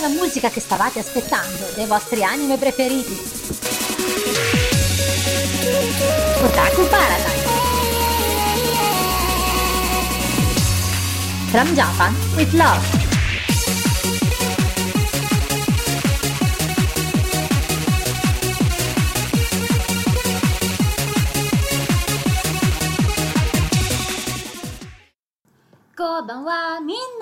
La musica che stavate aspettando dei vostri anime preferiti. Otaku Paradise. From Japan with love. Konbanwa minna!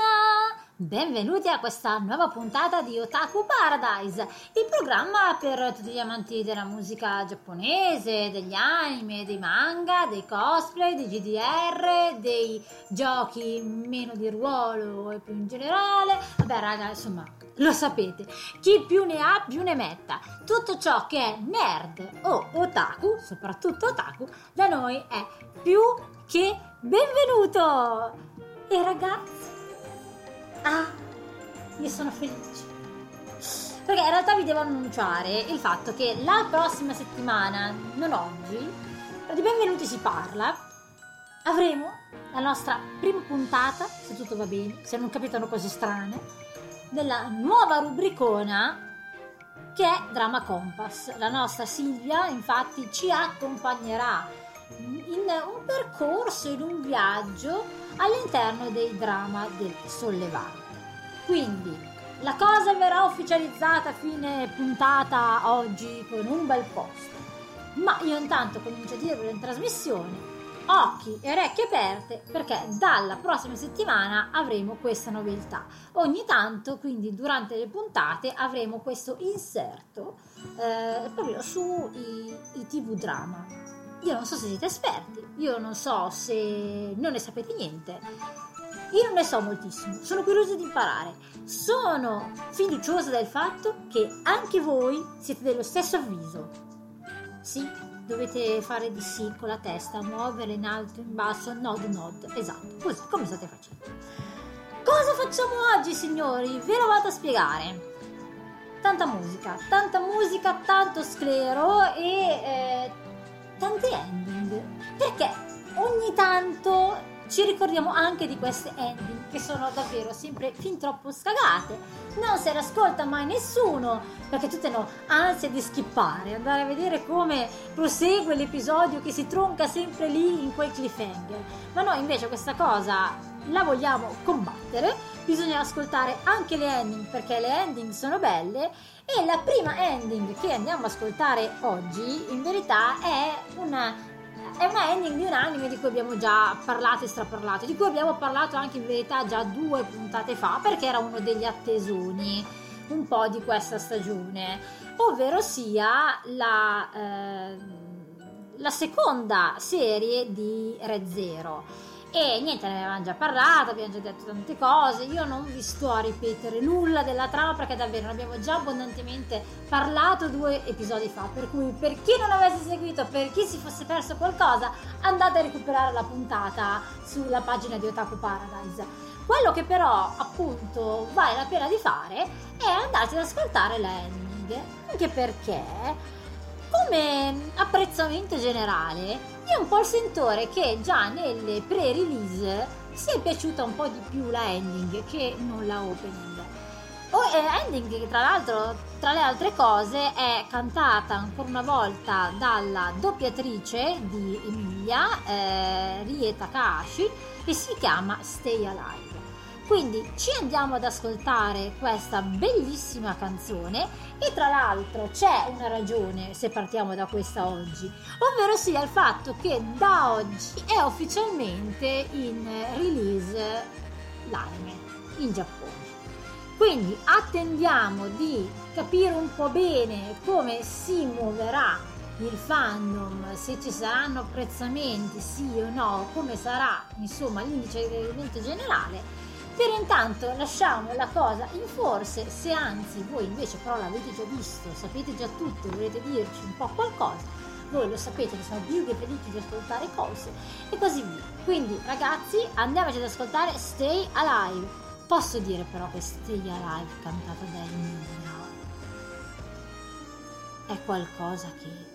Benvenuti a questa nuova puntata di Otaku Paradise, il programma per tutti gli amanti della musica giapponese, degli anime, dei manga, dei cosplay, dei GDR, dei giochi meno di ruolo e più in generale. Vabbè raga, insomma, lo sapete, chi più ne ha più ne metta. Tutto ciò che è nerd o otaku, soprattutto otaku, da noi è più che benvenuto! E ragazzi, ah, io sono felice. Perché in realtà vi devo annunciare il fatto che la prossima settimana, non oggi, di Benvenuti si parla, avremo la nostra prima puntata, se tutto va bene, se non capitano cose strane, della nuova rubricona che è Drama Compass. La nostra Silvia infatti ci accompagnerà in un percorso, in un viaggio all'interno dei drama del sollevante. Quindi la cosa verrà ufficializzata a fine puntata oggi con un bel post. Ma io intanto comincio a dirlo in trasmissione. Occhi e orecchie aperte perché dalla prossima settimana avremo questa noveltà. Ogni tanto, quindi durante le puntate, avremo questo inserto eh, proprio sui TV drama io non so se siete esperti, io non so se non ne sapete niente. Io non ne so moltissimo, sono curiosa di imparare. Sono fiduciosa del fatto che anche voi siete dello stesso avviso. Sì, dovete fare di sì con la testa, muovere in alto, in basso, nod, nod. Esatto, così come state facendo. Cosa facciamo oggi, signori? Ve lo vado a spiegare. Tanta musica, tanta musica, tanto sclero e eh, tante ending. Perché ogni tanto ci ricordiamo anche di queste ending che sono davvero sempre fin troppo scagate. Non se le ascolta mai nessuno perché tutti hanno ansia di skippare, andare a vedere come prosegue l'episodio che si tronca sempre lì in quel cliffhanger. Ma noi invece questa cosa la vogliamo combattere, bisogna ascoltare anche le ending perché le ending sono belle e la prima ending che andiamo ad ascoltare oggi, in verità, è una, è una ending di un anime di cui abbiamo già parlato e straparlato, di cui abbiamo parlato anche in verità già due puntate fa, perché era uno degli attesoni un po' di questa stagione, ovvero sia la, eh, la seconda serie di Red Zero e niente, ne avevamo già parlato, abbiamo già detto tante cose. Io non vi sto a ripetere nulla della trama perché davvero ne abbiamo già abbondantemente parlato due episodi fa. Per cui, per chi non avesse seguito, per chi si fosse perso qualcosa, andate a recuperare la puntata sulla pagina di Otaku Paradise. Quello che però, appunto, vale la pena di fare è andarsi ad ascoltare l'ending. Anche perché, come apprezzamento generale, io ho un po' il sentore che già nelle pre-release si è piaciuta un po' di più la ending che non la opening. O eh, ending che tra l'altro, tra le altre cose, è cantata ancora una volta dalla doppiatrice di Emilia, eh, Rie Takahashi, e si chiama Stay Alive. Quindi ci andiamo ad ascoltare questa bellissima canzone e tra l'altro c'è una ragione se partiamo da questa oggi, ovvero sia il fatto che da oggi è ufficialmente in release l'anime in Giappone. Quindi attendiamo di capire un po' bene come si muoverà il fandom, se ci saranno apprezzamenti, sì o no, come sarà insomma l'indice di gradimento generale. Per intanto lasciamo la cosa in forse, se anzi voi invece però l'avete già visto, sapete già tutto, volete dirci un po' qualcosa, voi lo sapete che sono più che felici di ascoltare cose e così via. Quindi ragazzi andiamoci ad ascoltare Stay Alive. Posso dire però che Stay Alive cantata da Emilia è qualcosa che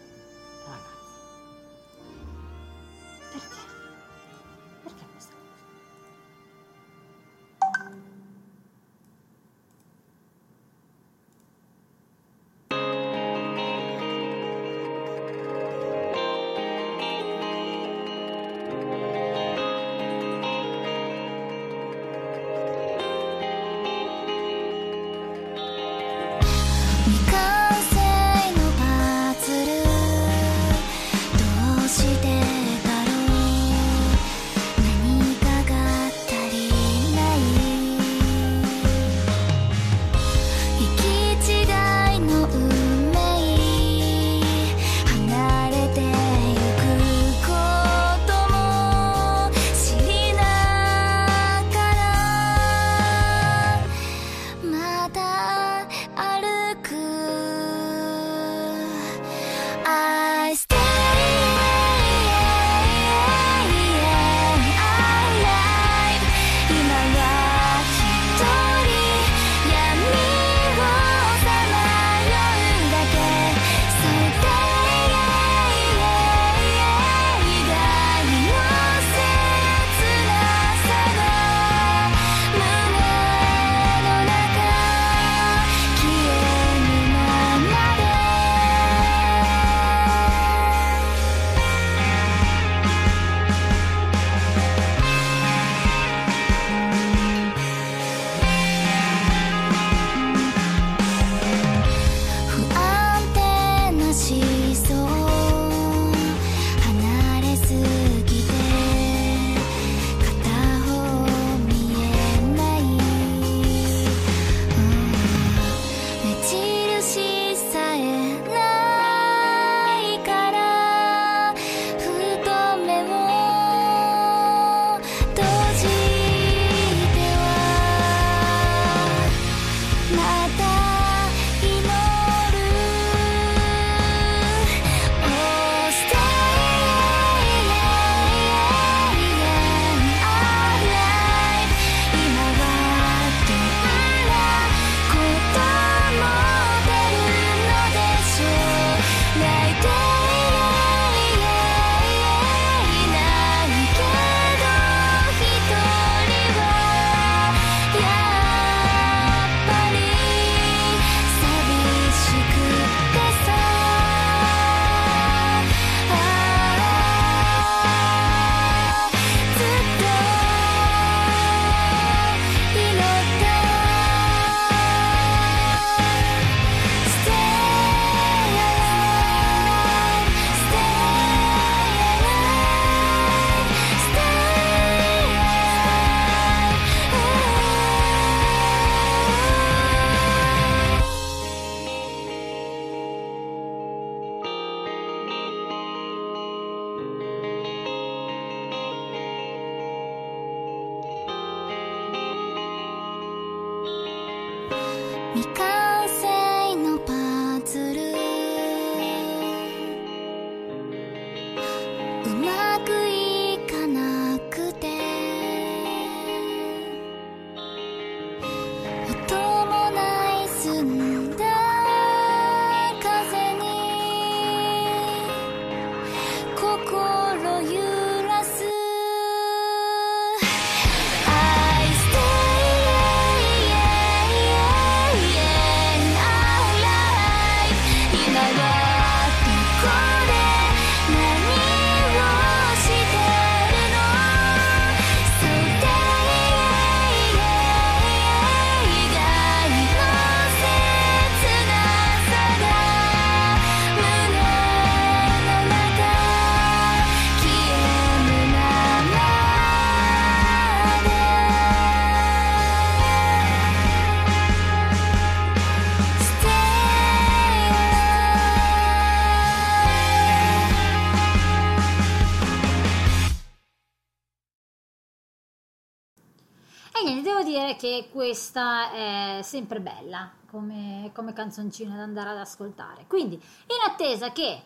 questa è sempre bella come, come canzoncina da andare ad ascoltare. Quindi, in attesa che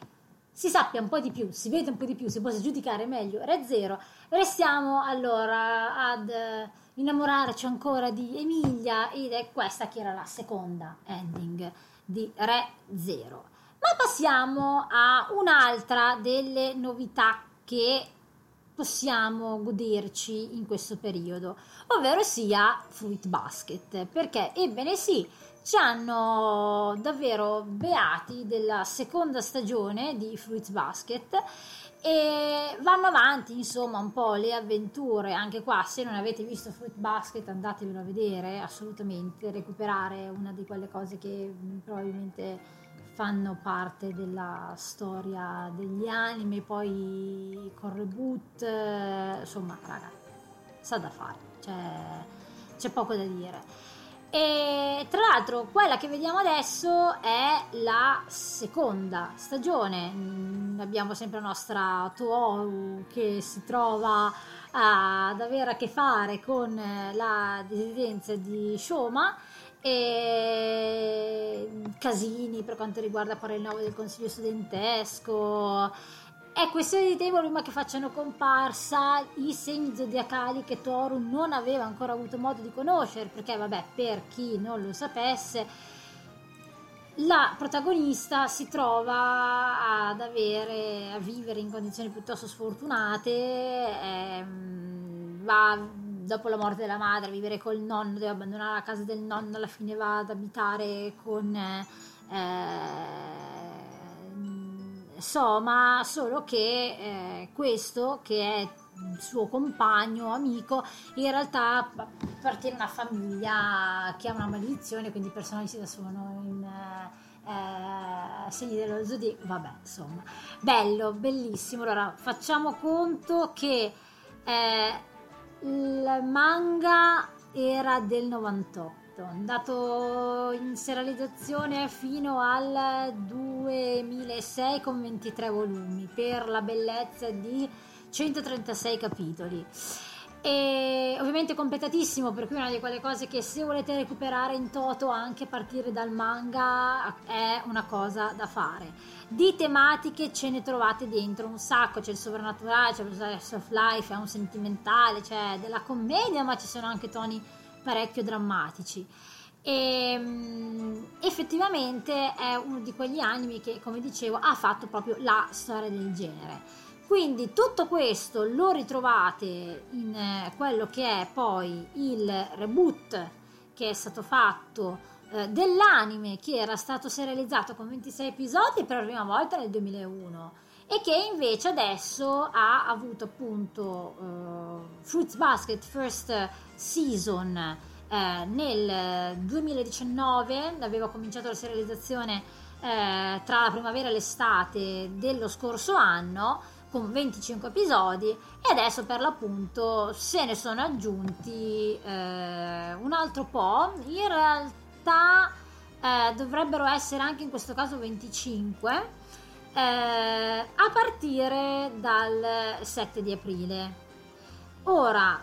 si sappia un po' di più, si vede un po' di più, si possa giudicare meglio Red Zero, restiamo allora ad eh, innamorarci ancora di Emilia ed è questa che era la seconda ending di Re Zero. Ma passiamo a un'altra delle novità che possiamo goderci in questo periodo, ovvero sia Fruit Basket, perché ebbene sì, ci hanno davvero beati della seconda stagione di Fruit Basket e vanno avanti insomma un po' le avventure. Anche qua se non avete visto Fruit Basket andatevelo a vedere assolutamente recuperare una di quelle cose che probabilmente fanno parte della storia degli anime, poi con reboot, eh, insomma, raga, sa da fare, c'è, c'è poco da dire. E tra l'altro, quella che vediamo adesso è la seconda stagione. Mm, abbiamo sempre la nostra Toru che si trova ad avere a che fare con la disidenza di Shoma e casini per quanto riguarda il rinnovo del consiglio studentesco. È questione di tempo prima che facciano comparsa i segni zodiacali che Toru non aveva ancora avuto modo di conoscere perché vabbè per chi non lo sapesse la protagonista si trova ad avere a vivere in condizioni piuttosto sfortunate ehm, va dopo la morte della madre, vivere col nonno, deve abbandonare la casa del nonno, alla fine va ad abitare con eh, Soma, solo che eh, questo, che è suo compagno, amico, in realtà appartiene a una famiglia che ha una maledizione, quindi i personaggi sono in... Eh, segni dello zodiaco, vabbè, insomma, bello, bellissimo. Allora, facciamo conto che eh, il manga era del 98, andato in serializzazione fino al 2006 con 23 volumi per la bellezza di 136 capitoli e ovviamente completatissimo per cui una di quelle cose che se volete recuperare in toto anche a partire dal manga è una cosa da fare. Di tematiche ce ne trovate dentro un sacco c'è il sovrannaturale c'è slice of life è un sentimentale c'è della commedia ma ci sono anche toni parecchio drammatici. E um, effettivamente è uno di quegli anime che come dicevo ha fatto proprio la storia del genere quindi tutto questo lo ritrovate in eh, quello che è poi il reboot che è stato fatto eh, dell'anime che era stato serializzato con 26 episodi per la prima volta nel 2001 e che invece adesso ha avuto appunto uh, Fruits Basket First Season eh, nel 2019 aveva cominciato la serializzazione eh, tra la primavera e l'estate dello scorso anno con 25 episodi e adesso per l'appunto se ne sono aggiunti eh, un altro po', in realtà eh, dovrebbero essere anche in questo caso 25 eh, a partire dal 7 di aprile. Ora,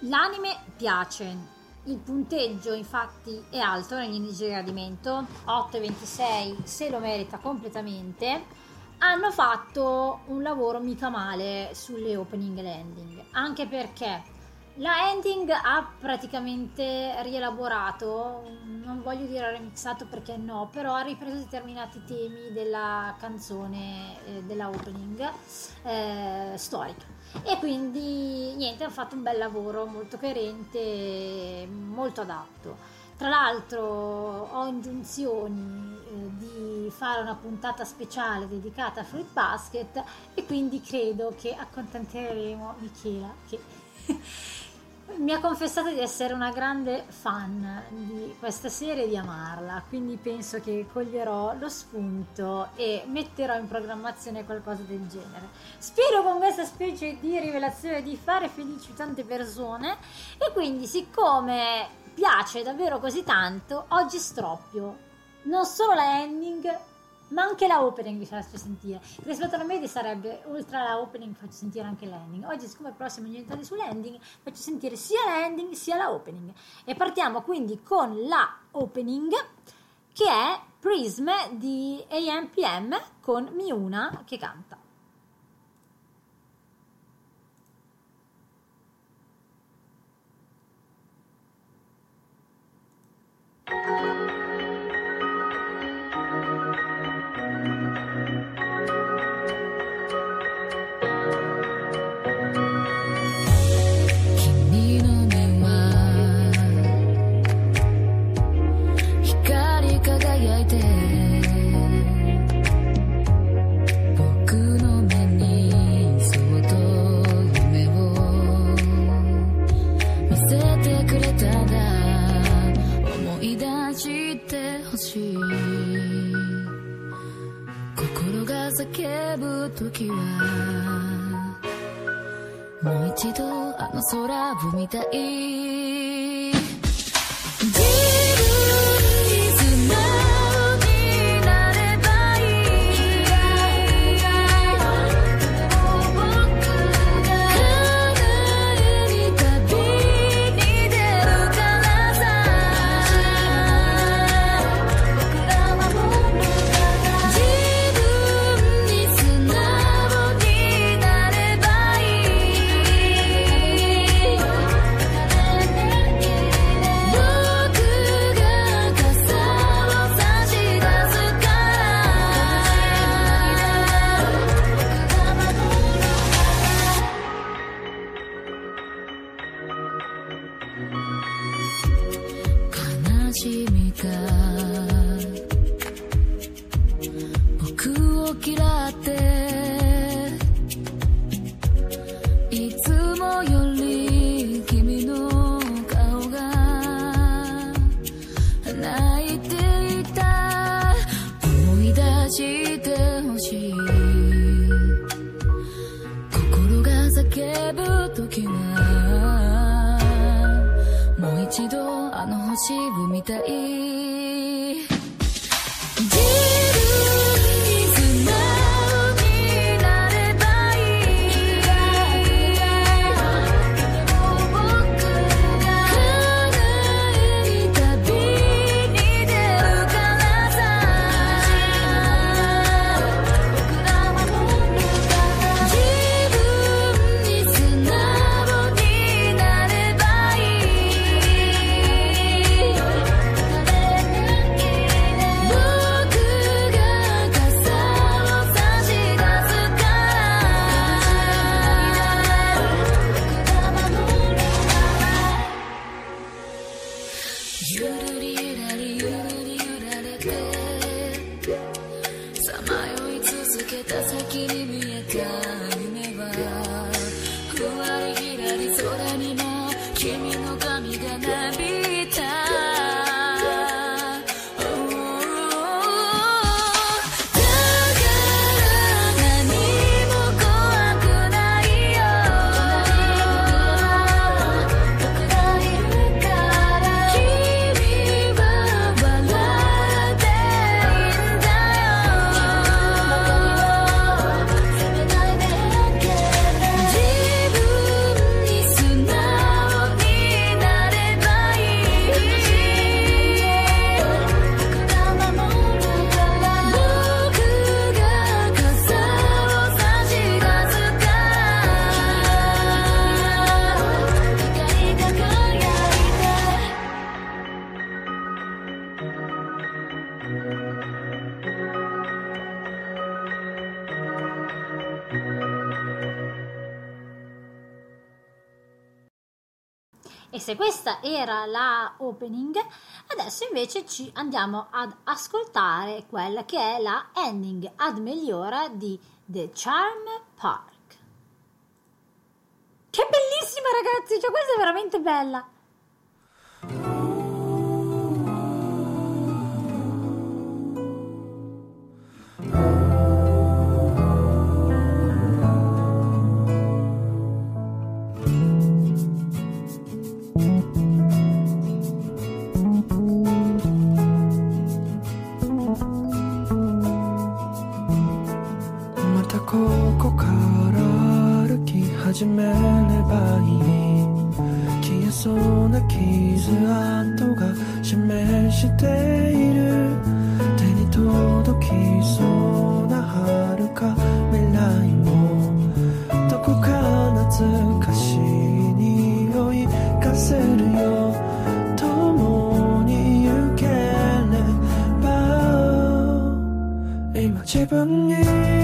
l'anime piace, il punteggio infatti è alto negli indici di gradimento, 8,26 se lo merita completamente hanno fatto un lavoro mica male sulle opening e landing, anche perché la ending ha praticamente rielaborato, non voglio dire remixato perché no, però ha ripreso determinati temi della canzone, eh, della opening eh, storica. E quindi niente, hanno fatto un bel lavoro molto coerente, molto adatto. Tra l'altro ho intenzioni eh, di fare una puntata speciale dedicata a Fruit Basket e quindi credo che accontenteremo Michela che mi ha confessato di essere una grande fan di questa serie e di amarla, quindi penso che coglierò lo spunto e metterò in programmazione qualcosa del genere. Spero con questa specie di rivelazione di fare felici tante persone e quindi siccome piace davvero così tanto, oggi stroppio non solo la ending, ma anche la opening vi faccio sentire. Rispetto alla media sarebbe, oltre alla opening faccio sentire anche l'ending. Oggi siccome il prossimo niente sull'ending, faccio sentire sia l'ending sia la opening. E partiamo quindi con la opening che è Prism di AMPM con Miuna che canta. 時はもう一度あの空を見たい。Se questa era la opening, adesso invece ci andiamo ad ascoltare quella che è la ending ad migliora di The Charm Park. Che bellissima ragazzi, cioè questa è veramente bella. 始めればいい消えそうな傷跡が示している手に届きそうな遥か未来もどこか懐かしい匂いがするよ共に行ければ今自分に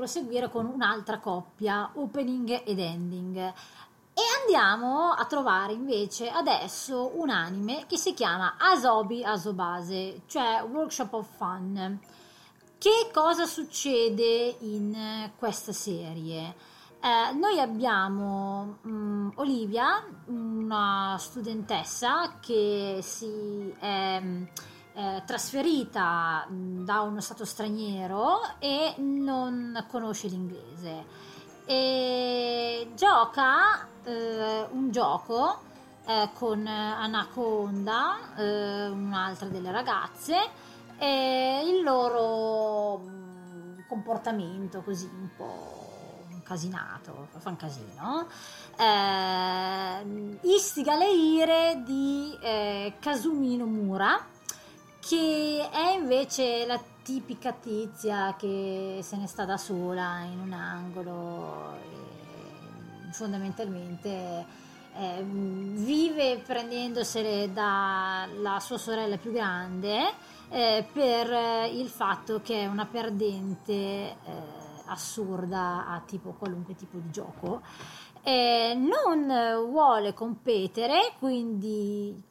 proseguire con un'altra coppia, opening ed ending. E andiamo a trovare invece adesso un anime che si chiama Asobi Asobase, cioè Workshop of Fun. Che cosa succede in questa serie? Eh, noi abbiamo mm, Olivia, una studentessa che si è eh, trasferita da uno stato straniero e non conosce l'inglese. E gioca eh, un gioco eh, con Anaconda, eh, un'altra delle ragazze, e il loro comportamento così un po' incasinato, fa un casino, eh, istiga le ire di eh, Kazumi Nomura, che è invece la tipica tizia che se ne sta da sola in un angolo e fondamentalmente eh, vive prendendosele dalla sua sorella più grande eh, per eh, il fatto che è una perdente eh, assurda a tipo qualunque tipo di gioco. Eh, non vuole competere, quindi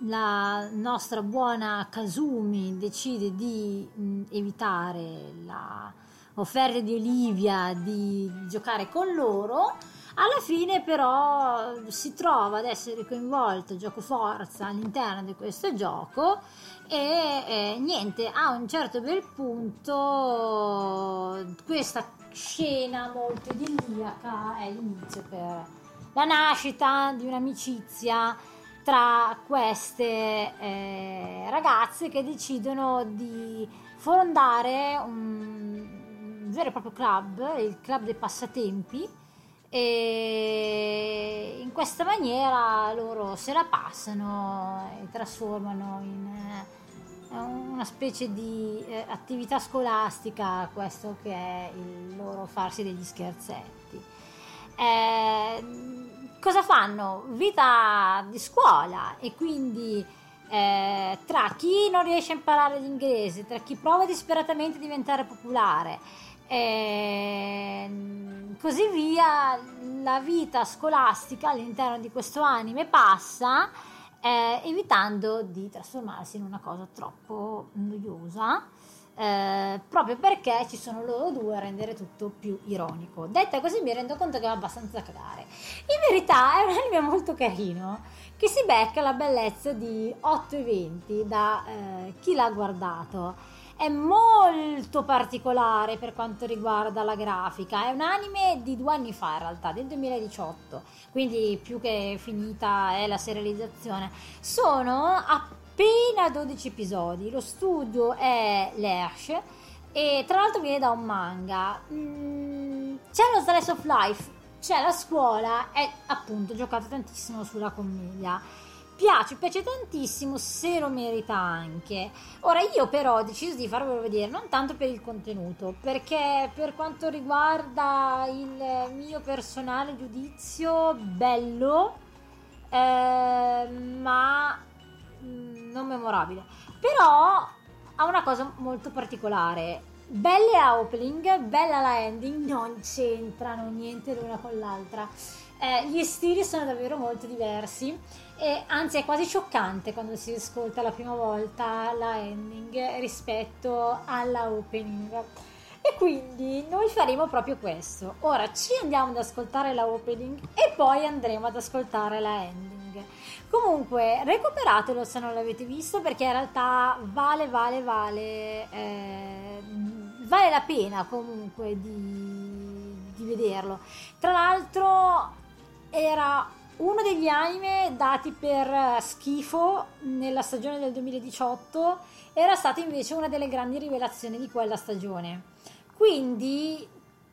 la nostra buona Kazumi decide di mh, evitare la offerta di Olivia di giocare con loro. Alla fine però si trova ad essere coinvolto gioco forza all'interno di questo gioco e eh, niente, a un certo bel punto questa scena molto idilliaca è l'inizio per la nascita di un'amicizia tra queste eh, ragazze che decidono di fondare un, vero e proprio club, il club dei passatempi, e in questa maniera loro se la passano e trasformano in eh, una specie di eh, attività scolastica questo che è il loro farsi degli scherzetti. Eh, cosa fanno? Vita di scuola e quindi eh, tra chi non riesce a imparare l'inglese, tra chi prova disperatamente a diventare popolare, e ehm, così via, la vita scolastica all'interno di questo anime passa eh, evitando di trasformarsi in una cosa troppo noiosa. Eh, proprio perché ci sono loro due a rendere tutto più ironico. Detta così mi rendo conto che va abbastanza cagare. In verità è un anime molto carino che si becca la bellezza di 8 eventi da eh, chi l'ha guardato è molto particolare per quanto riguarda la grafica. È un anime di due anni fa in realtà, del 2018, quindi più che finita è la serializzazione. Sono appena 12 episodi. Lo studio è Lerche e tra l'altro viene da un manga. Mm, c'è lo slice of life, c'è la scuola, è appunto giocato tantissimo sulla commedia piace, piace tantissimo se lo merita anche. Ora io però ho deciso di farvelo vedere non tanto per il contenuto, perché per quanto riguarda il mio personale giudizio, bello, eh, ma non memorabile. Però ha una cosa molto particolare. Belle la opening, bella la ending, non c'entrano niente l'una con l'altra. Eh, gli stili sono davvero molto diversi e anzi è quasi scioccante quando si ascolta la prima volta la ending rispetto alla opening. E quindi noi faremo proprio questo. Ora ci andiamo ad ascoltare la opening e poi andremo ad ascoltare la ending. Comunque, recuperatelo se non l'avete visto perché in realtà vale, vale, vale, eh, vale la pena comunque di, di vederlo. Tra l'altro era uno degli anime dati per schifo nella stagione del 2018 era stata invece una delle grandi rivelazioni di quella stagione. Quindi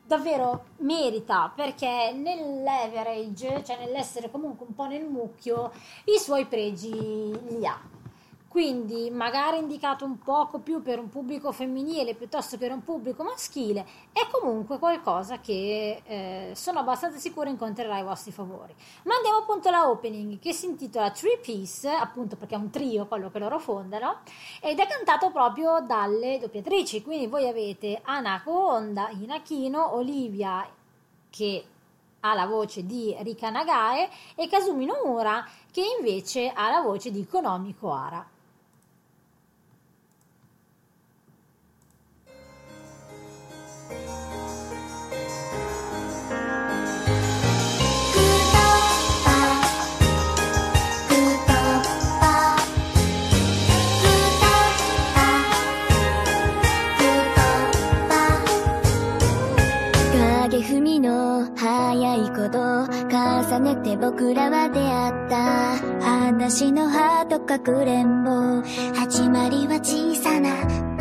davvero merita perché nell'average, cioè nell'essere comunque un po' nel mucchio, i suoi pregi li ha quindi magari indicato un poco più per un pubblico femminile piuttosto che per un pubblico maschile, è comunque qualcosa che eh, sono abbastanza sicura incontrerà i vostri favori. Ma andiamo appunto alla opening che si intitola Three Piece, appunto perché è un trio quello che loro fondano, ed è cantato proprio dalle doppiatrici, quindi voi avete Anako Honda, Inakino, Olivia che ha la voce di Rika Nagae e Kazumi Nomura che invece ha la voce di Konomi Koara. て踏みの早いこと重ねて僕らは出会った。話のハートかくれんぼ。始まりは小さな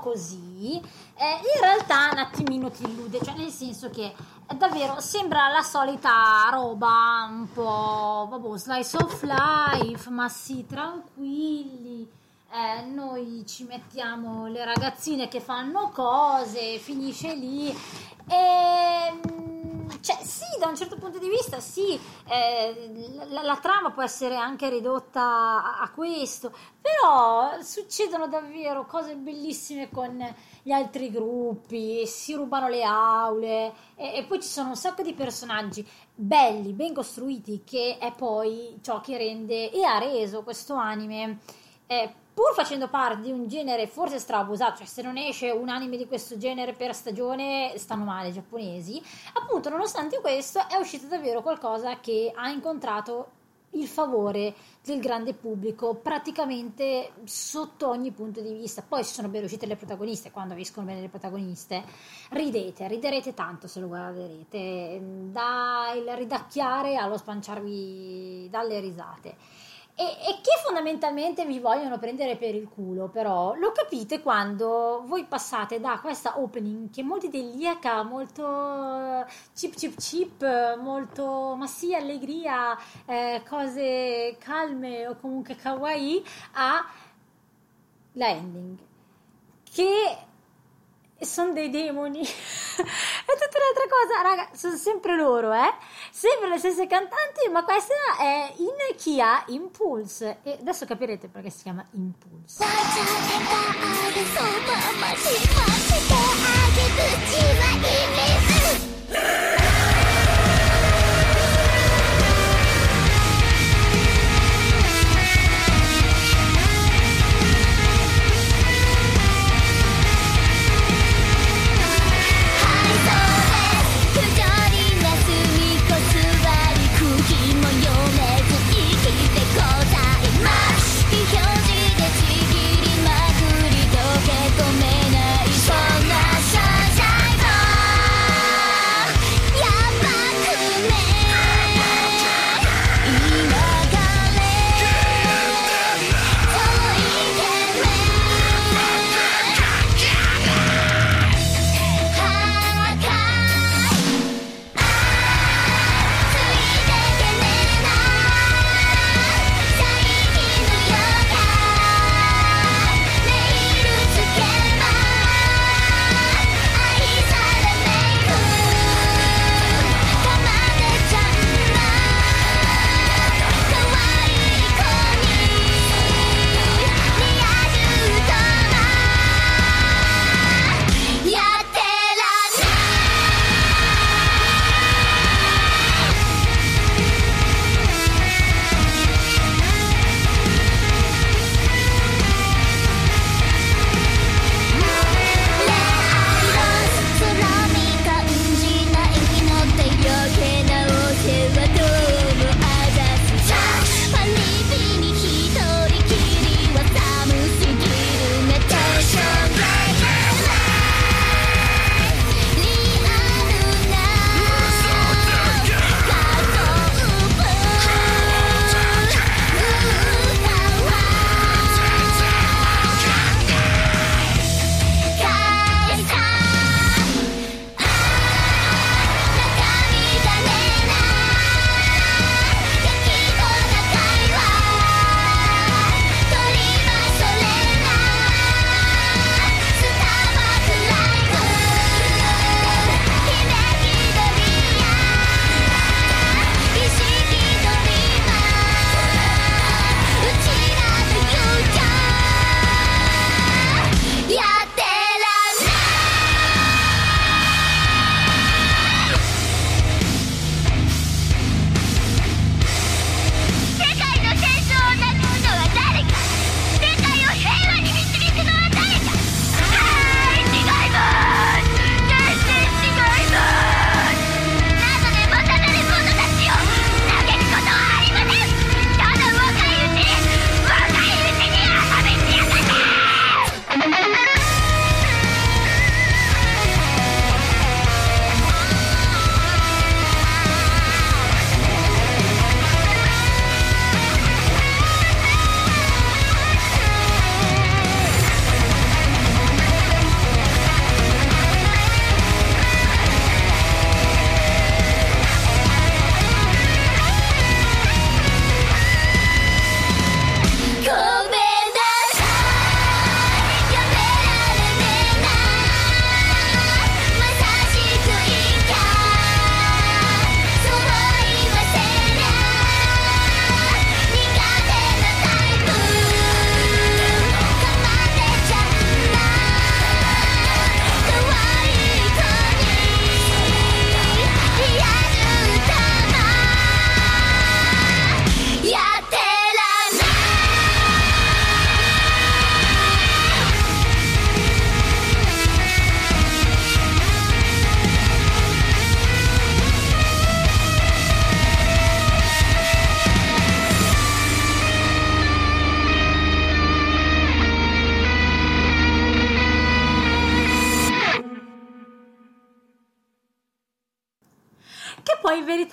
così, eh, in realtà un attimino ti illude, cioè nel senso che davvero sembra la solita roba un po' vabbè, slice of life, ma sì, tranquilli. Eh, noi ci mettiamo le ragazzine che fanno cose, finisce lì. E cioè, sì, da un certo punto di vista, sì, eh, la, la, trama può essere anche ridotta a, a, questo, però succedono davvero cose bellissime con gli altri gruppi, si rubano le aule e, e poi ci sono un sacco di personaggi belli, ben costruiti, che è poi ciò che rende e ha reso questo anime. Eh, pur facendo parte di un genere forse straabusato, cioè se non esce un anime di questo genere per stagione stanno male i giapponesi, appunto nonostante questo è uscito davvero qualcosa che ha incontrato il favore del grande pubblico praticamente sotto ogni punto di vista. Poi ci sono ben uscite le protagoniste, quando escono bene le protagoniste, ridete, riderete tanto se lo guarderete, dal ridacchiare allo spanciarvi dalle risate e, e, che fondamentalmente vi vogliono prendere per il culo, però lo capite quando voi passate da questa opening che è molto idilliaca, molto chip chip chip, molto ma sì, allegria, eh, cose calme o comunque kawaii, a la ending. Che sono dei demoni. è tutta un'altra cosa, raga, sono sempre loro, eh? Sempre le stesse cantanti, ma questa è in Kia Impulse. E adesso capirete perché si chiama Impulse.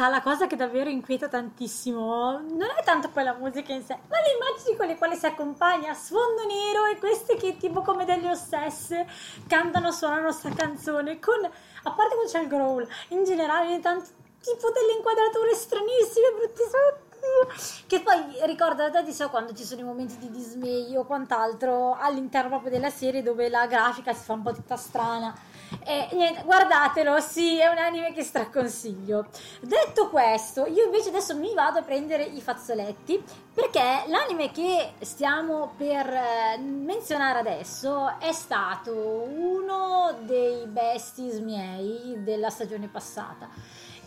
La cosa che davvero inquieta tantissimo non è tanto poi la musica in sé, ma le immagini con le quali si accompagna sfondo nero e queste che tipo come delle ossesse cantano, suonano sta canzone con, a parte quando c'è il growl, in generale ogni tanto tipo delle inquadrature stranissime, bruttissime che poi ricorda da so quando ci sono i momenti di dismay o quant'altro all'interno proprio della serie dove la grafica si fa un po' tutta strana e niente, guardatelo, sì, è un anime che straconsiglio. Detto questo, io invece adesso mi vado a prendere i fazzoletti perché l'anime che stiamo per eh, menzionare adesso è stato uno dei besties miei della stagione passata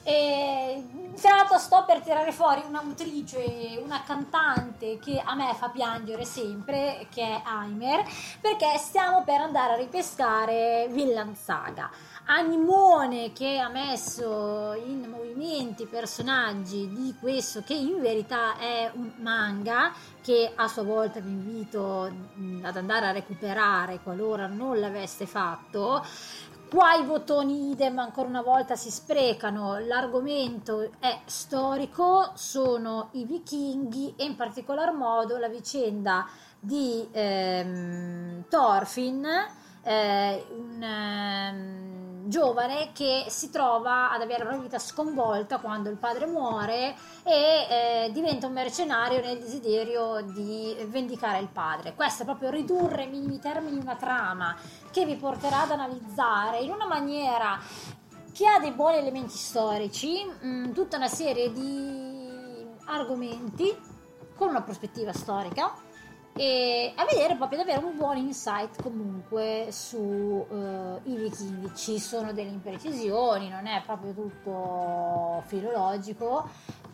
e tra l'altro sto per tirare fuori un'autrice, una cantante che a me fa piangere sempre, che è Aimer, perché stiamo per andare a ripescare Villan Saga. Animone che ha messo in movimenti personaggi di questo che in verità è un manga che a sua volta vi invito ad andare a recuperare qualora non l'aveste fatto Qua i bottoni idem ancora una volta si sprecano, l'argomento è storico, sono i vichinghi e in particolar modo la vicenda di ehm, Thorfinn, eh, un ehm, giovane che si trova ad avere una vita sconvolta quando il padre muore e eh, diventa un mercenario nel desiderio di vendicare il padre. Questo è proprio ridurre ai minimi termini una trama che vi porterà ad analizzare in una maniera che ha dei buoni elementi storici, mh, mm, tutta una serie di argomenti con una prospettiva storica e a vedere proprio davvero un buon insight comunque sui uh, vichinghi ci sono delle imprecisioni non è proprio tutto filologico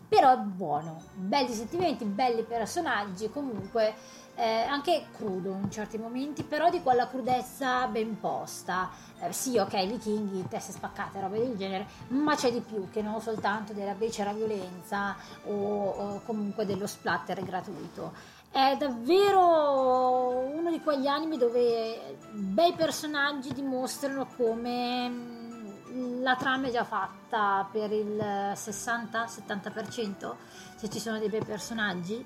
però è buono belli sentimenti belli personaggi comunque eh, anche crudo in certi momenti, però di quella crudezza ben posta. Eh, sì, ok, vichinghi, teste spaccate, robe del genere, ma c'è di più che non soltanto della becera violenza o, o comunque dello splatter gratuito. È davvero uno di quegli animi dove bei personaggi dimostrano come mm, la trama è già fatta per il 60-70% se ci sono dei bei personaggi.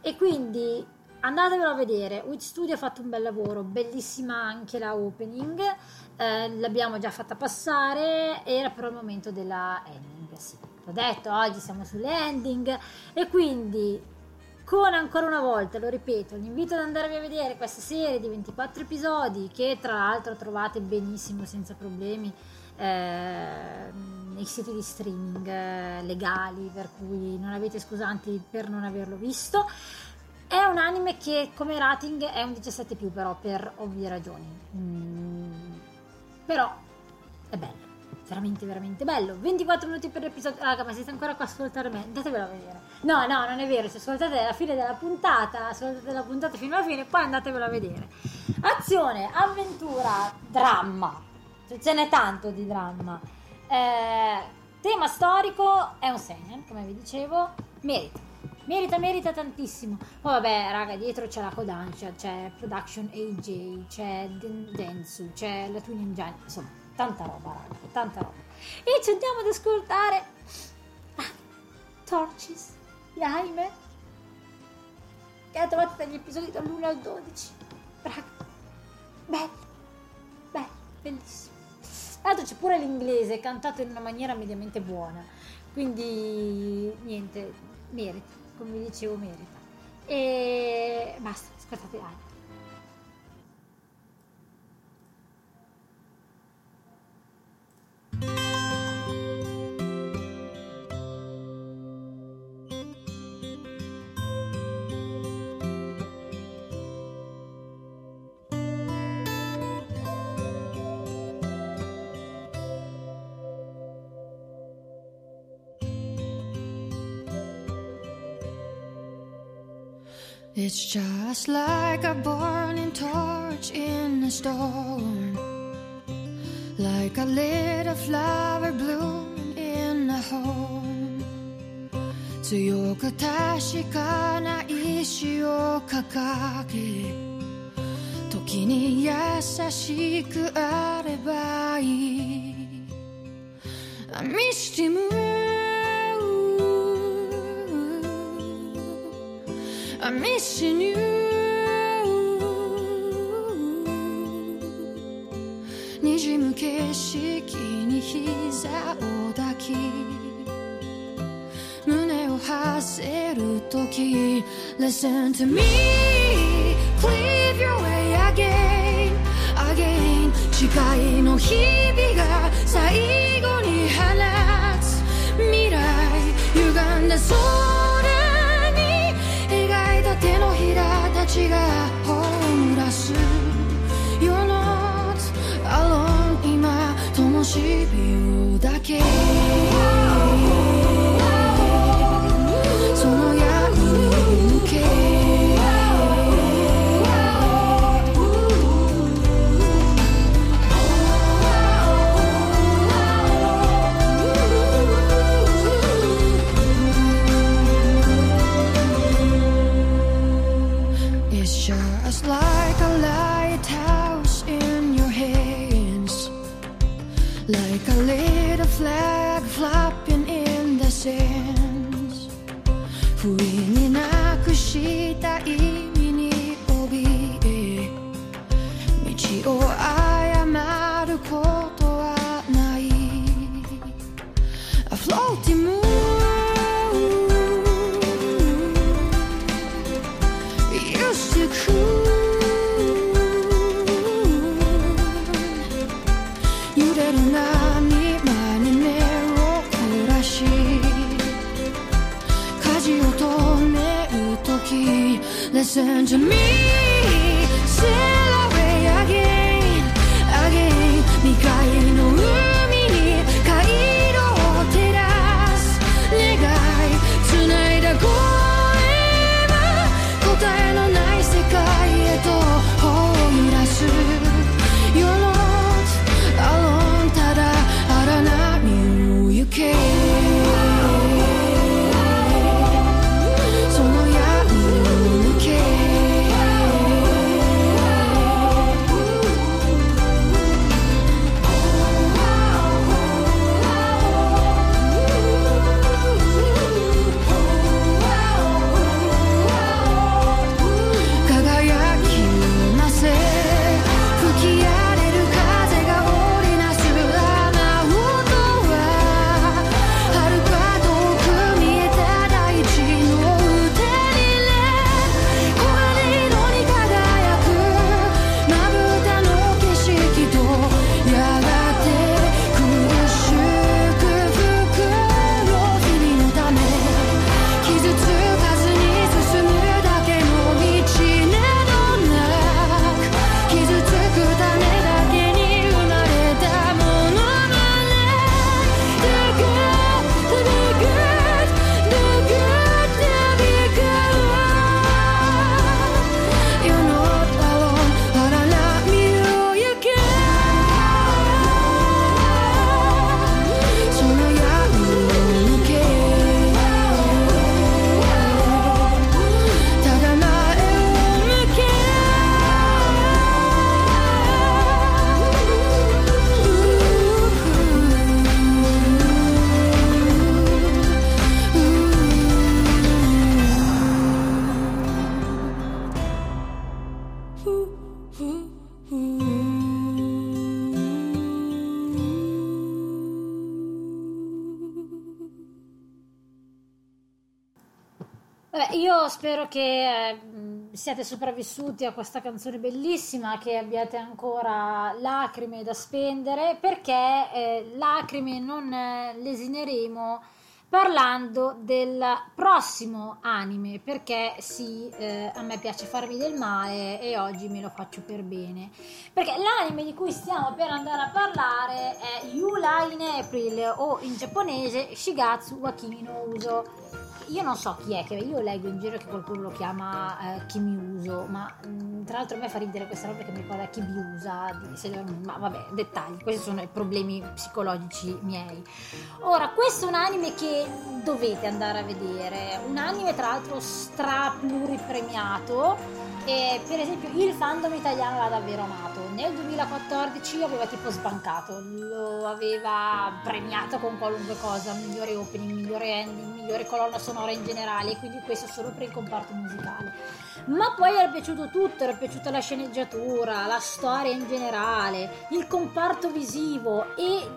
E quindi andatevelo a vedere. Witch Studio ha fatto un bel lavoro bellissima anche la opening eh, l'abbiamo già fatta passare era però il momento della ending sì, l'ho detto oggi siamo sulle ending e quindi con ancora una volta, lo ripeto, l'invito ad andarvi a vedere questa serie di 24 episodi che tra l'altro trovate benissimo senza problemi eh, nei siti di streaming eh, legali per cui non avete scusanti per non averlo visto è un anime che come rating è un 17 più però per ovvie ragioni. Mm, però è bello, veramente veramente bello. 24 minuti per l'episodio. Raga, ma siete ancora qua a ascoltare me? Andatevelo a vedere. No, no, non è vero, se ascoltate alla fine della puntata, ascoltate la puntata fino alla fine, poi andatevelo a vedere. Azione, avventura, dramma. Cioè, ce n'è tanto di dramma. Eh, tema storico è un seinen, come vi dicevo, merita merita, merita tantissimo. Poi vabbè, raga, dietro c'è la Kodansha, c'è Production AJ, c'è Den- Densu, c'è la Twin Engine, insomma, tanta roba, raga, tanta roba. E ci andiamo ad ascoltare ah, Torches di Jaime, che trovato dagli episodi dall'1 al 12. Raga, bello, bello, bellissimo. Tra l'altro c'è pure l'inglese, cantato in una maniera mediamente buona, quindi niente, merita come vi dicevo merita e basta ascoltate altro It's just like a burning torch in a storm, like a little flower bloom in a home 強く確かな意志を掲げ時に優しくあればいい I missed him I'm missing you せる時 Listen to me Cleave your way again Again 誓いの日々が最後に放つ未来歪んだ空に描いた手のひらたちが葬らす You're not alone 今灯火だけ mh, siate sopravvissuti a questa canzone bellissima, che abbiate ancora lacrime da spendere, perché eh, lacrime non eh, lesineremo parlando del prossimo anime, perché sì, eh, a me piace farmi del male e oggi me lo faccio per bene. Perché l'anime di cui stiamo per andare a parlare è Yula in April o in giapponese Shigatsu wa Kimi no Uso io non so chi è, che io leggo in giro che qualcuno lo chiama eh, Kimiuso, ma mh, tra l'altro a me fa ridere questa roba che mi ricorda Moon, ma vabbè, dettagli, questi sono i problemi psicologici miei. Ora, questo è un anime che dovete andare a vedere, un anime tra l'altro stra pluripremiato, e per esempio il fandom italiano l'ha davvero amato. Nel 2014 aveva tipo sbancato, lo aveva premiato con qualunque cosa, migliore opening, migliore ending, migliore colonna sonora in generale, quindi questo solo per il comparto musicale. Ma poi era piaciuto tutto, era piaciuta la sceneggiatura, la storia in generale, il comparto visivo e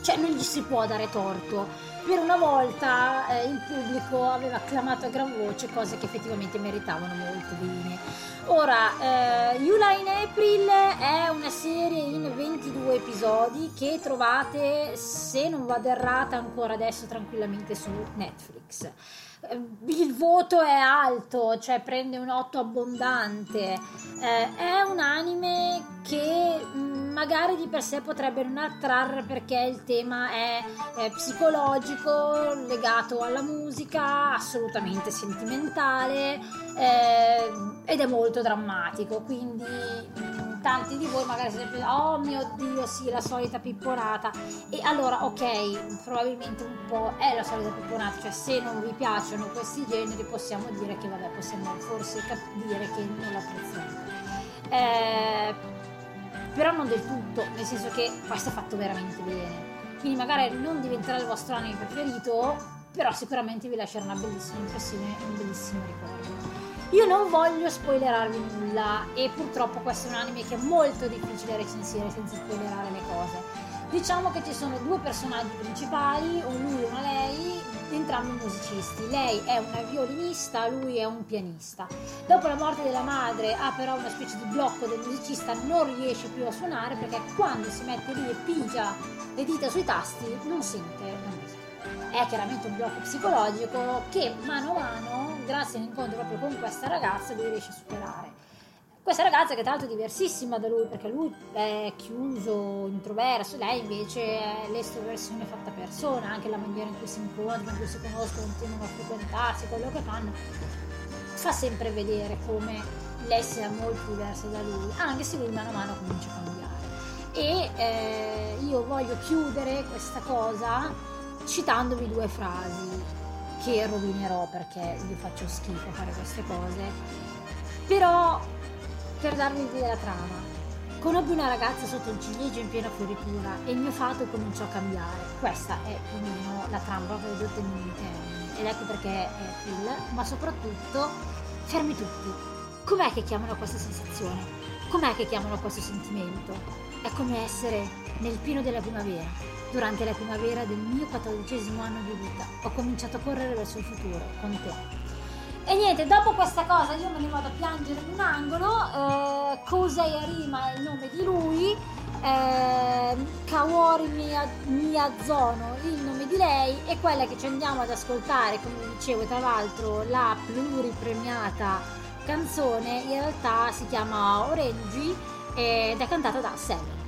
cioè non gli si può dare torto per una volta eh, il pubblico aveva acclamato a gran voce cose che effettivamente meritavano molto bene. Ora, eh, Yula in April è una serie in 22 episodi che trovate, se non vado errata, ancora adesso tranquillamente su Netflix. Eh, il voto è alto, cioè prende un 8 abbondante. Eh, è un anime che mm, magari di per sé potrebbe non attrarre perché il tema è, è psicologico, legato alla musica, assolutamente sentimentale eh, ed è molto drammatico. Quindi mm, tanti di voi magari siete oh mio dio sì la solita pipponata. E allora ok probabilmente un po' è la solita pipponata cioè se non vi piacciono questi generi possiamo dire che vabbè possiamo forse dire che non l'apprezziamo eh, però non del tutto nel senso che questo è fatto veramente bene. Quindi magari non diventerà il vostro anime preferito però sicuramente vi lascerà una bellissima impressione e un bellissimo ricordo io non voglio spoilerarvi nulla e purtroppo questo è un anime che è molto difficile recensire senza spoilerare le cose. Diciamo che ci sono due personaggi principali, un lui e una lei, entrambi musicisti. Lei è una violinista, lui è un pianista. Dopo la morte della madre ha però una specie di blocco del musicista, non riesce più a suonare perché quando si mette lì e pigia le dita sui tasti non sente. È chiaramente un blocco psicologico che mano a mano grazie all'incontro proprio con questa ragazza lui riesce a superare. Questa ragazza che tra l'altro è diversissima da lui perché lui è chiuso, introverso, lei invece è l'estroversione fatta persona, anche la maniera in cui si incontrano, in cui si conoscono, continuano a frequentarsi, quello che fanno, fa sempre vedere come lei sia molto diversa da lui, anche se lui mano a mano comincia a cambiare. E eh, io voglio chiudere questa cosa citandovi due frasi che rovinerò perché io faccio schifo fare queste cose. Però per darvi l'idea della trama, conobbi una ragazza sotto il ciliegio in piena fioritura e il mio fato cominciò a cambiare. Questa è più o meno la trama proprio ridotta in un termine. Ed ecco perché è Phil, ma soprattutto fermi tutti. Com'è che chiamano questa sensazione? Com'è che chiamano questo sentimento? È come essere nel pieno della primavera Durante la primavera del mio quattordicesimo anno di vita ho cominciato a correre verso il futuro con te. E niente, dopo questa cosa io me ne vado a piangere in un angolo, eh, Kosei Arima è il nome di lui, eh, Kaori Miyazono il nome di lei e quella che ci andiamo ad ascoltare, come dicevo tra l'altro la pluripremiata canzone in realtà si chiama Orange ed è cantata da Sam.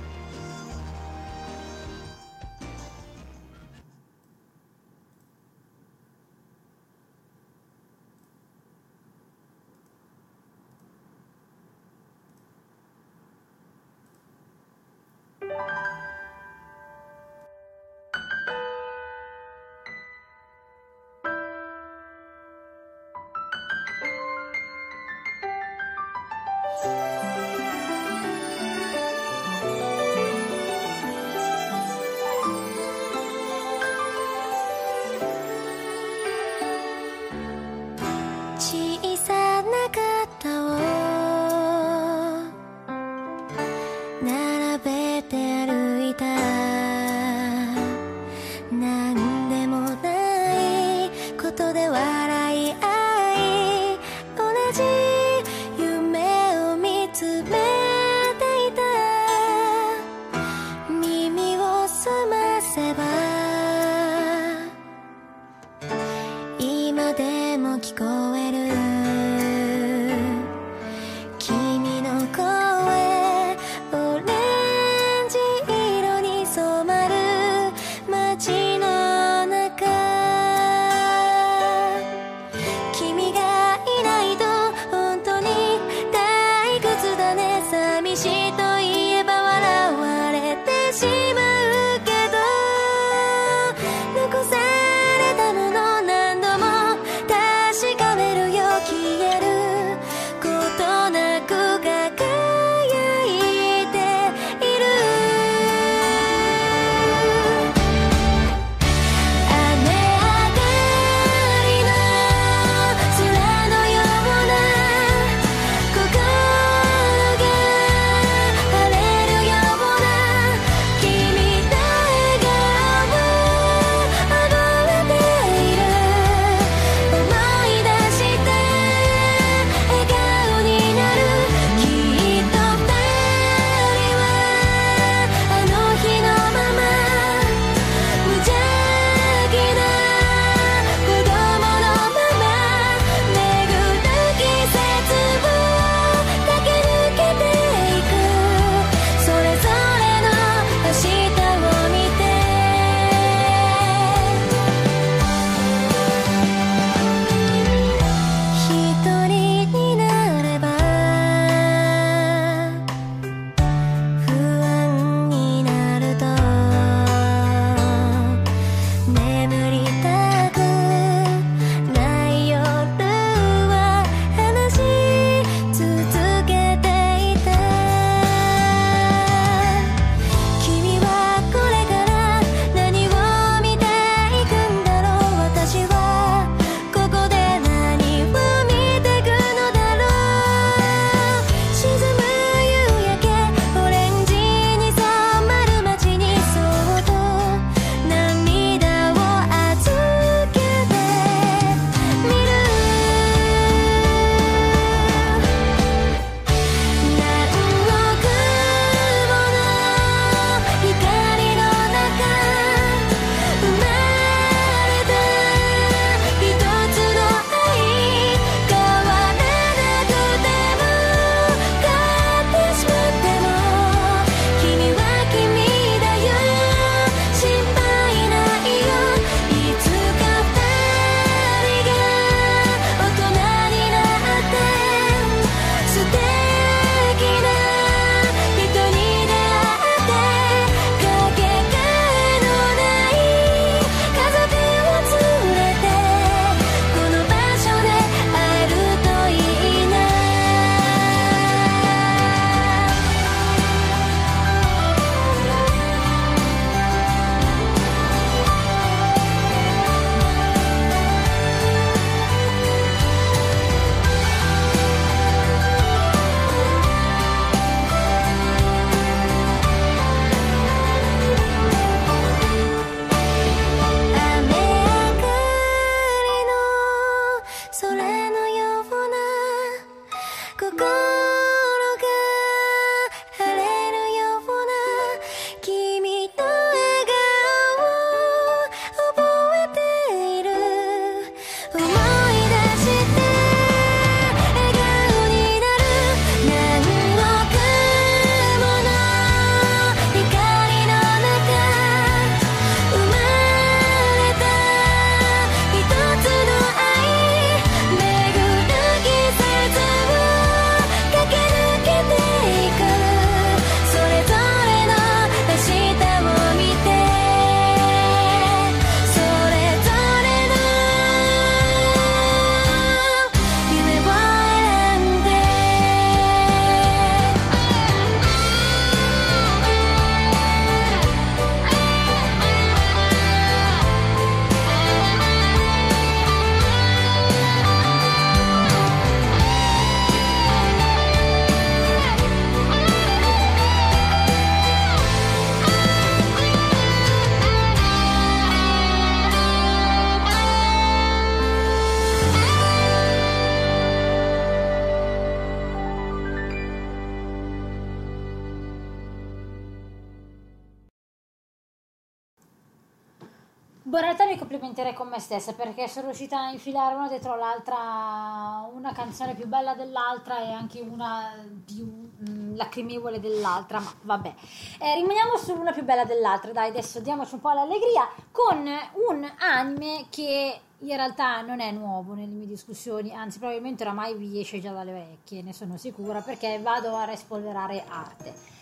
Stessa perché sono riuscita a infilare una dietro l'altra, una canzone più bella dell'altra e anche una più mh, mm, lacrimevole dell'altra, ma vabbè. Eh, rimaniamo su una più bella dell'altra, dai, adesso diamoci un po' l'allegria con un anime che in realtà non è nuovo nelle mie discussioni, anzi probabilmente oramai vi esce già dalle vecchie, ne sono sicura, perché vado a respolverare arte.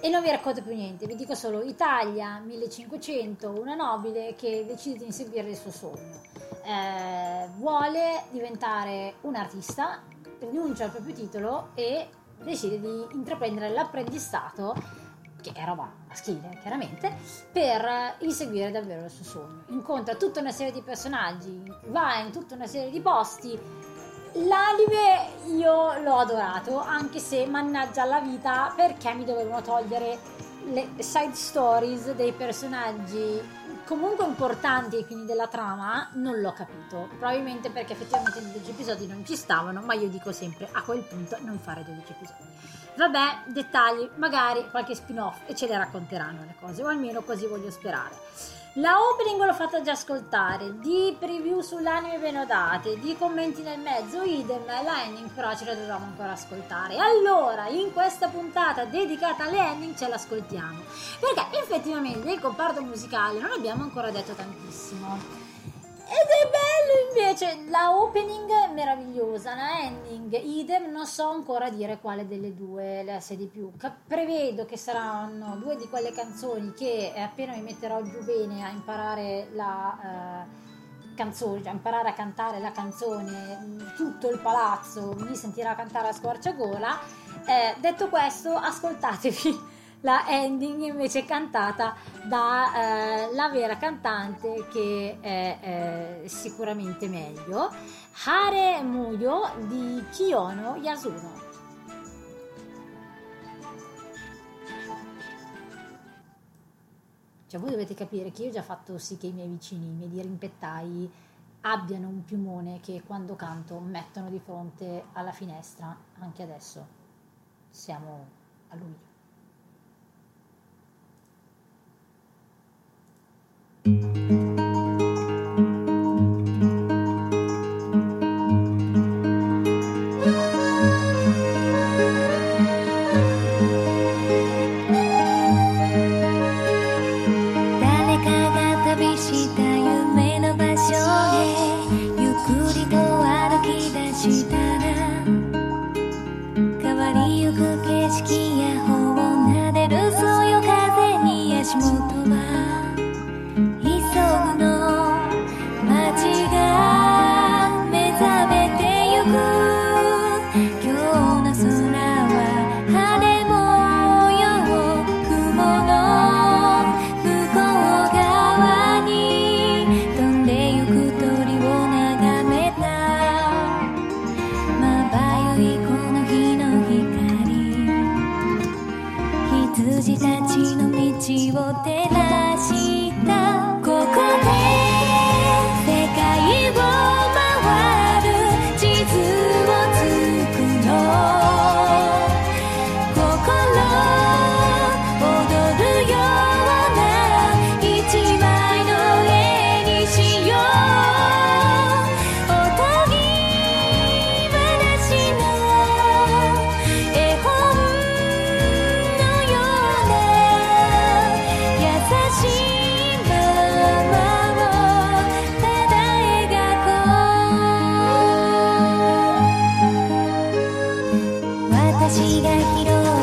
E non vi racconto più niente, vi dico solo Italia 1500, una nobile che decide di inseguire il suo sogno. Eh, vuole diventare un artista, rinuncia al proprio titolo e decide di intraprendere l'apprendistato, che è roba maschile chiaramente, per inseguire davvero il suo sogno. Incontra tutta una serie di personaggi, va in tutta una serie di posti, L'anime io l'ho adorato, anche se mannaggia la vita perché mi dovevano togliere le side stories dei personaggi comunque importanti e quindi della trama, non l'ho capito. Probabilmente perché effettivamente 12 episodi non ci stavano, ma io dico sempre a quel punto non fare 12 episodi. Vabbè, dettagli, magari qualche spin-off e ce le racconteranno le cose, o almeno così voglio sperare. La opening l'ho fatta già ascoltare, di preview sull'anime ve ne date, di commenti nel mezzo, idem, la ending però ce la dovevamo ancora ascoltare. Allora, in questa puntata dedicata alle ending ce l'ascoltiamo, perché effettivamente del comparto musicale non abbiamo ancora detto tantissimo. Ed è bello invece, la opening è meravigliosa, la ending, idem, non so ancora dire quale delle due le di più. Prevedo che saranno due di quelle canzoni che appena mi metterò giù bene a imparare la... Uh, canzone, cioè imparare a cantare la canzone, tutto il palazzo mi sentirà cantare a squarciagola. Eh, detto questo, ascoltatevi la ending invece cantata dalla eh, vera cantante che è eh, sicuramente meglio Hare Muyo di Kiyono Yasuno. Cioè voi dovete capire che io ho già fatto sì che i miei vicini, i miei dirimpettai abbiano un piumone che quando canto mettono di fronte alla finestra anche adesso. Siamo a luglio Música 私が拾う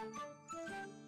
Música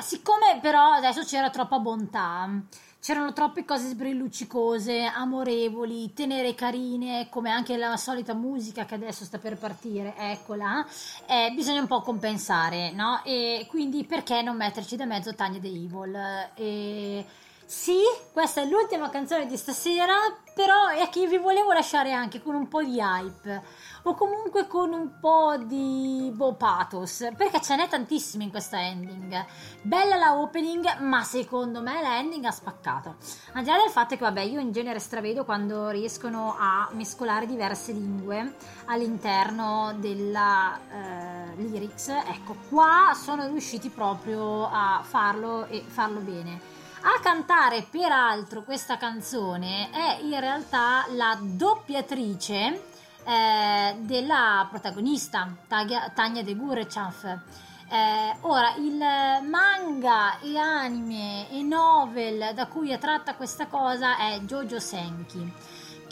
Siccome però adesso c'era troppa bontà, c'erano troppe cose sbrilluccicose, amorevoli, tenere carine, come anche la solita musica che adesso sta per partire, eccola, eh, bisogna un po' compensare, no? E quindi perché non metterci da mezzo Tanya the Evil? E sì, questa è l'ultima canzone di stasera, però è che vi volevo lasciare anche con un po' di hype o comunque con un po' di boh, pathos, perché ce n'è tantissima in questa ending. Bella la opening, ma secondo me la ending ha spaccato. Al di là del fatto che, vabbè, io in genere stravedo quando riescono a mescolare diverse lingue all'interno della eh, lyrics. Ecco, qua sono riusciti proprio a farlo e farlo bene. A cantare peraltro questa canzone è in realtà la doppiatrice eh, della protagonista, Tanya de Gurechav. Eh, ora, il manga e anime e novel da cui è tratta questa cosa è Jojo Senki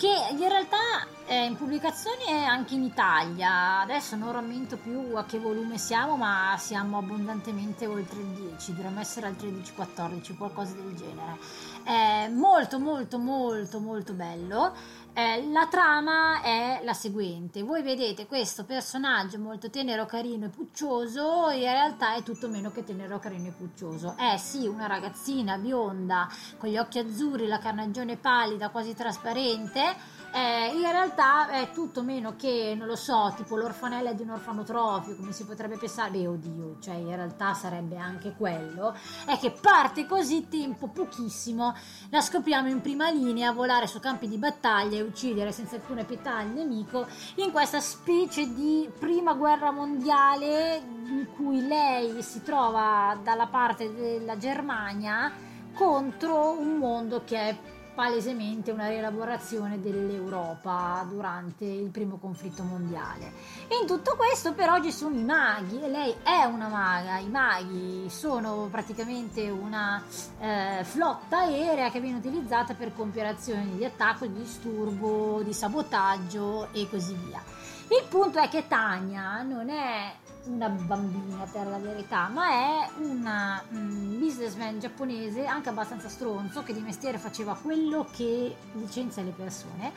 che in realtà è in pubblicazione anche in Italia. Adesso non rammento più a che volume siamo, ma siamo abbondantemente oltre il 10, dovremmo essere al 13-14, qualcosa del genere. È molto molto molto molto bello. Eh, la trama è la seguente: voi vedete questo personaggio molto tenero, carino e puccioso, in realtà è tutto meno che tenero, carino e puccioso. È sì una ragazzina bionda con gli occhi azzurri, la carnagione pallida, quasi trasparente eh, in realtà è tutto meno che, non lo so, tipo l'orfanella di un orfanotrofio, come si potrebbe pensare, beh oddio, cioè in realtà sarebbe anche quello, è che parte così tempo pochissimo, la scopriamo in prima linea, volare su campi di battaglia e uccidere senza alcuna pietà il nemico, in questa specie di prima guerra mondiale in cui lei si trova dalla parte della Germania contro un mondo che è palesemente una rielaborazione dell'Europa durante il primo conflitto mondiale. In tutto questo però ci sono i maghi e lei è una maga, i maghi sono praticamente una eh, flotta aerea che viene utilizzata per compiere azioni di attacco, di disturbo, di sabotaggio e così via. Il punto è che Tania non è una bambina per la verità, ma è un um, businessman giapponese anche abbastanza stronzo che di mestiere faceva quello che licenzia le persone,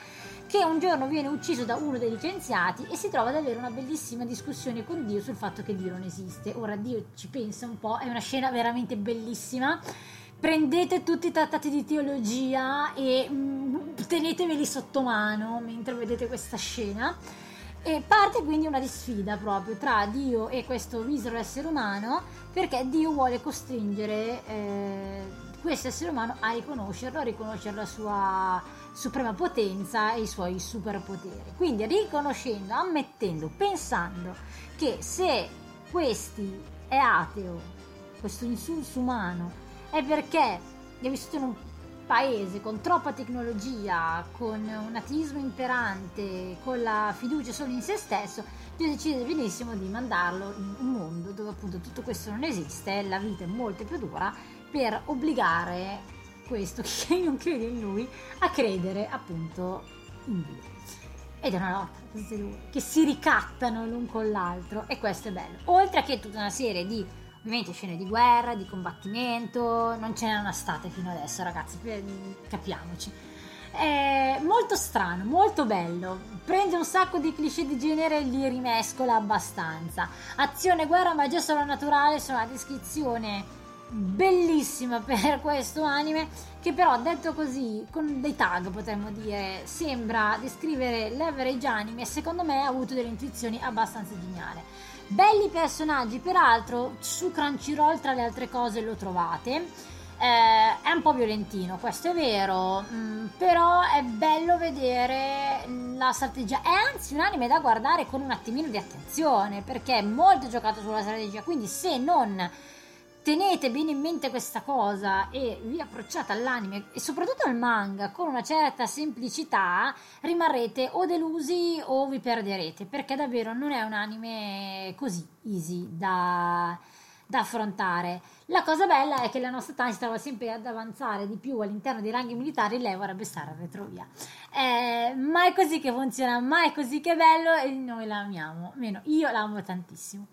che un giorno viene ucciso da uno dei licenziati e si trova ad avere una bellissima discussione con Dio sul fatto che Dio non esiste. Ora Dio ci pensa un po', è una scena veramente bellissima. Prendete tutti i trattati di teologia e mm, teneteveli sotto mano mentre vedete questa scena e parte quindi una sfida proprio tra Dio e questo misero essere umano perché Dio vuole costringere eh, questo essere umano a riconoscerlo, a riconoscere la sua suprema potenza e i suoi superpoteri. Quindi riconoscendo, ammettendo, pensando che se questi è ateo, questo insulso umano, è perché è vissuto in un paese con troppa tecnologia, con un ateismo imperante, con la fiducia solo in se stesso, Dio decide benissimo di mandarlo in un mondo dove appunto tutto questo non esiste, la vita è molto più dura, per obbligare questo che non crede in lui a credere appunto in Dio. Ed è una lotta questi due che si ricattano l'un con l'altro e questo è bello. Oltre a che tutta una serie di ovviamente scene di guerra, di combattimento, non ce n'erano state fino adesso ragazzi, capiamoci. È molto strano, molto bello, prende un sacco di cliché di genere e li rimescola abbastanza. Azione, guerra, magia sovrannaturale sono una descrizione bellissima per questo anime che però detto così con dei tag potremmo dire sembra descrivere l'average anime e secondo me ha avuto delle intuizioni abbastanza geniali Belli personaggi, peraltro su Crunchyroll tra le altre cose lo trovate. Eh, è un po' violentino, questo è vero, mh, mm, però è bello vedere la strategia. È anzi un anime da guardare con un attimino di attenzione, perché è molto giocato sulla strategia, quindi se non tenete bene in mente questa cosa e vi approcciate all'anime e soprattutto al manga con una certa semplicità, rimarrete o delusi o vi perderete, perché davvero non è un anime così easy da, da affrontare. La cosa bella è che la nostra Tani stava sempre ad avanzare di più all'interno dei ranghi militari, lei vorrebbe stare a retrovia. Eh, ma è così che funziona, ma è così che è bello e noi la amiamo, almeno io la amo tantissimo.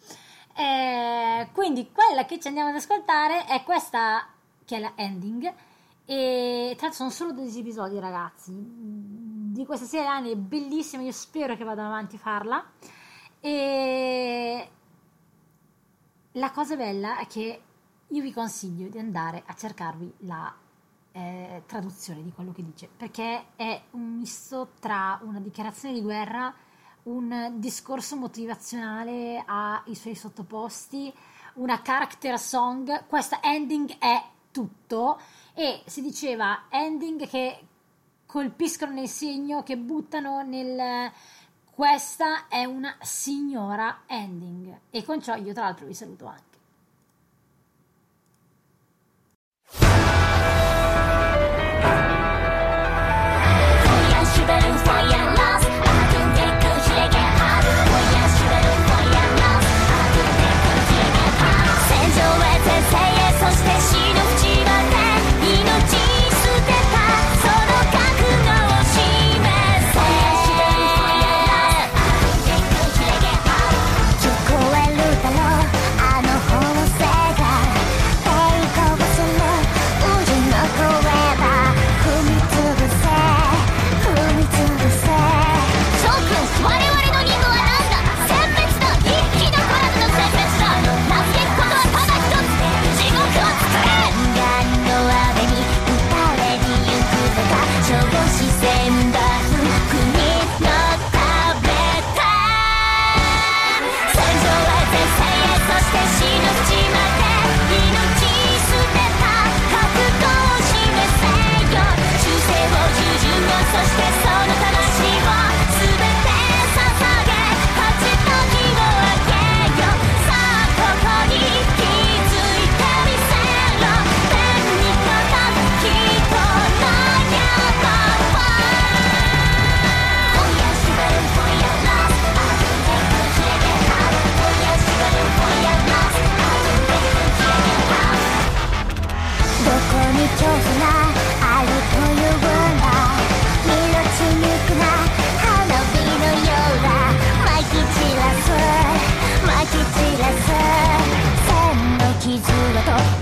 Eh, quindi quella che ci andiamo ad ascoltare è questa che è la ending. E tra l'altro sono solo 12 episodi ragazzi. Di questa serie anni è bellissima io spero che vadano avanti a farla. E la cosa bella è che io vi consiglio di andare a cercarvi la eh, traduzione di quello che dice, perché è un misto tra una dichiarazione di guerra, un discorso motivazionale ai suoi sottoposti, una character song, questa ending è tutto e si diceva ending che colpiscono nel segno, che buttano nel... Questa è una signora ending e con ciò io tra l'altro vi saluto anche.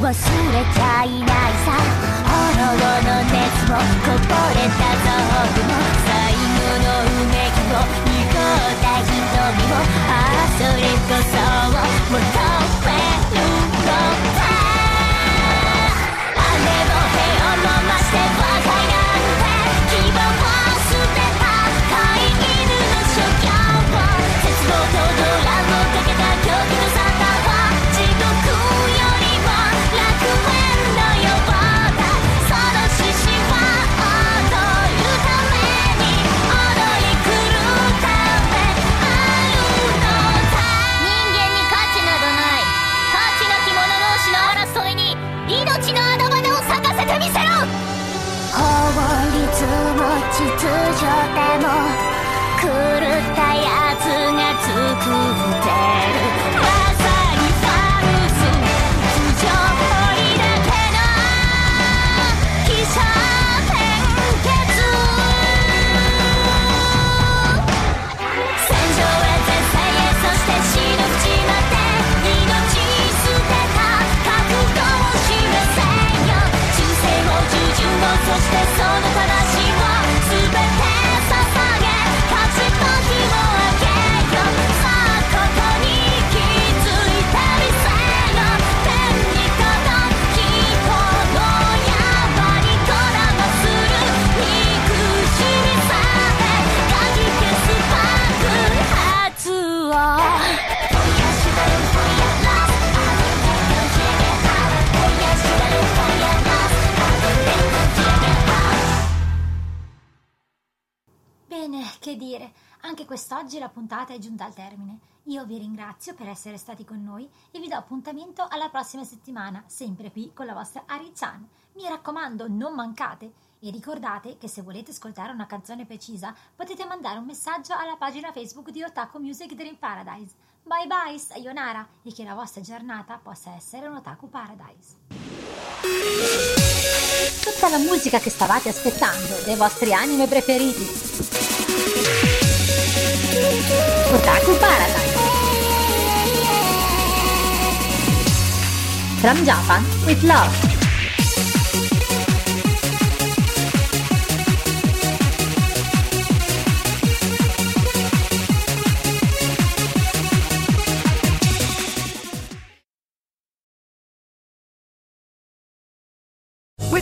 忘れちゃいないさ。炎の熱もこぼれた臓具も最後のうめきも濁った瞳もああそれこそを puntata è giunta al termine. Io vi ringrazio per essere stati con noi e vi do appuntamento alla prossima settimana, sempre qui con la vostra Ari-chan. Mi raccomando, non mancate! E ricordate che se volete ascoltare una canzone precisa potete mandare un messaggio alla pagina Facebook di Otaku Music Dream Paradise. Bye bye, sayonara e che la vostra giornata possa essere un Otaku Paradise. Tutta la musica che stavate aspettando dei vostri anime preferiti. Otaku Paradise from Japan with love.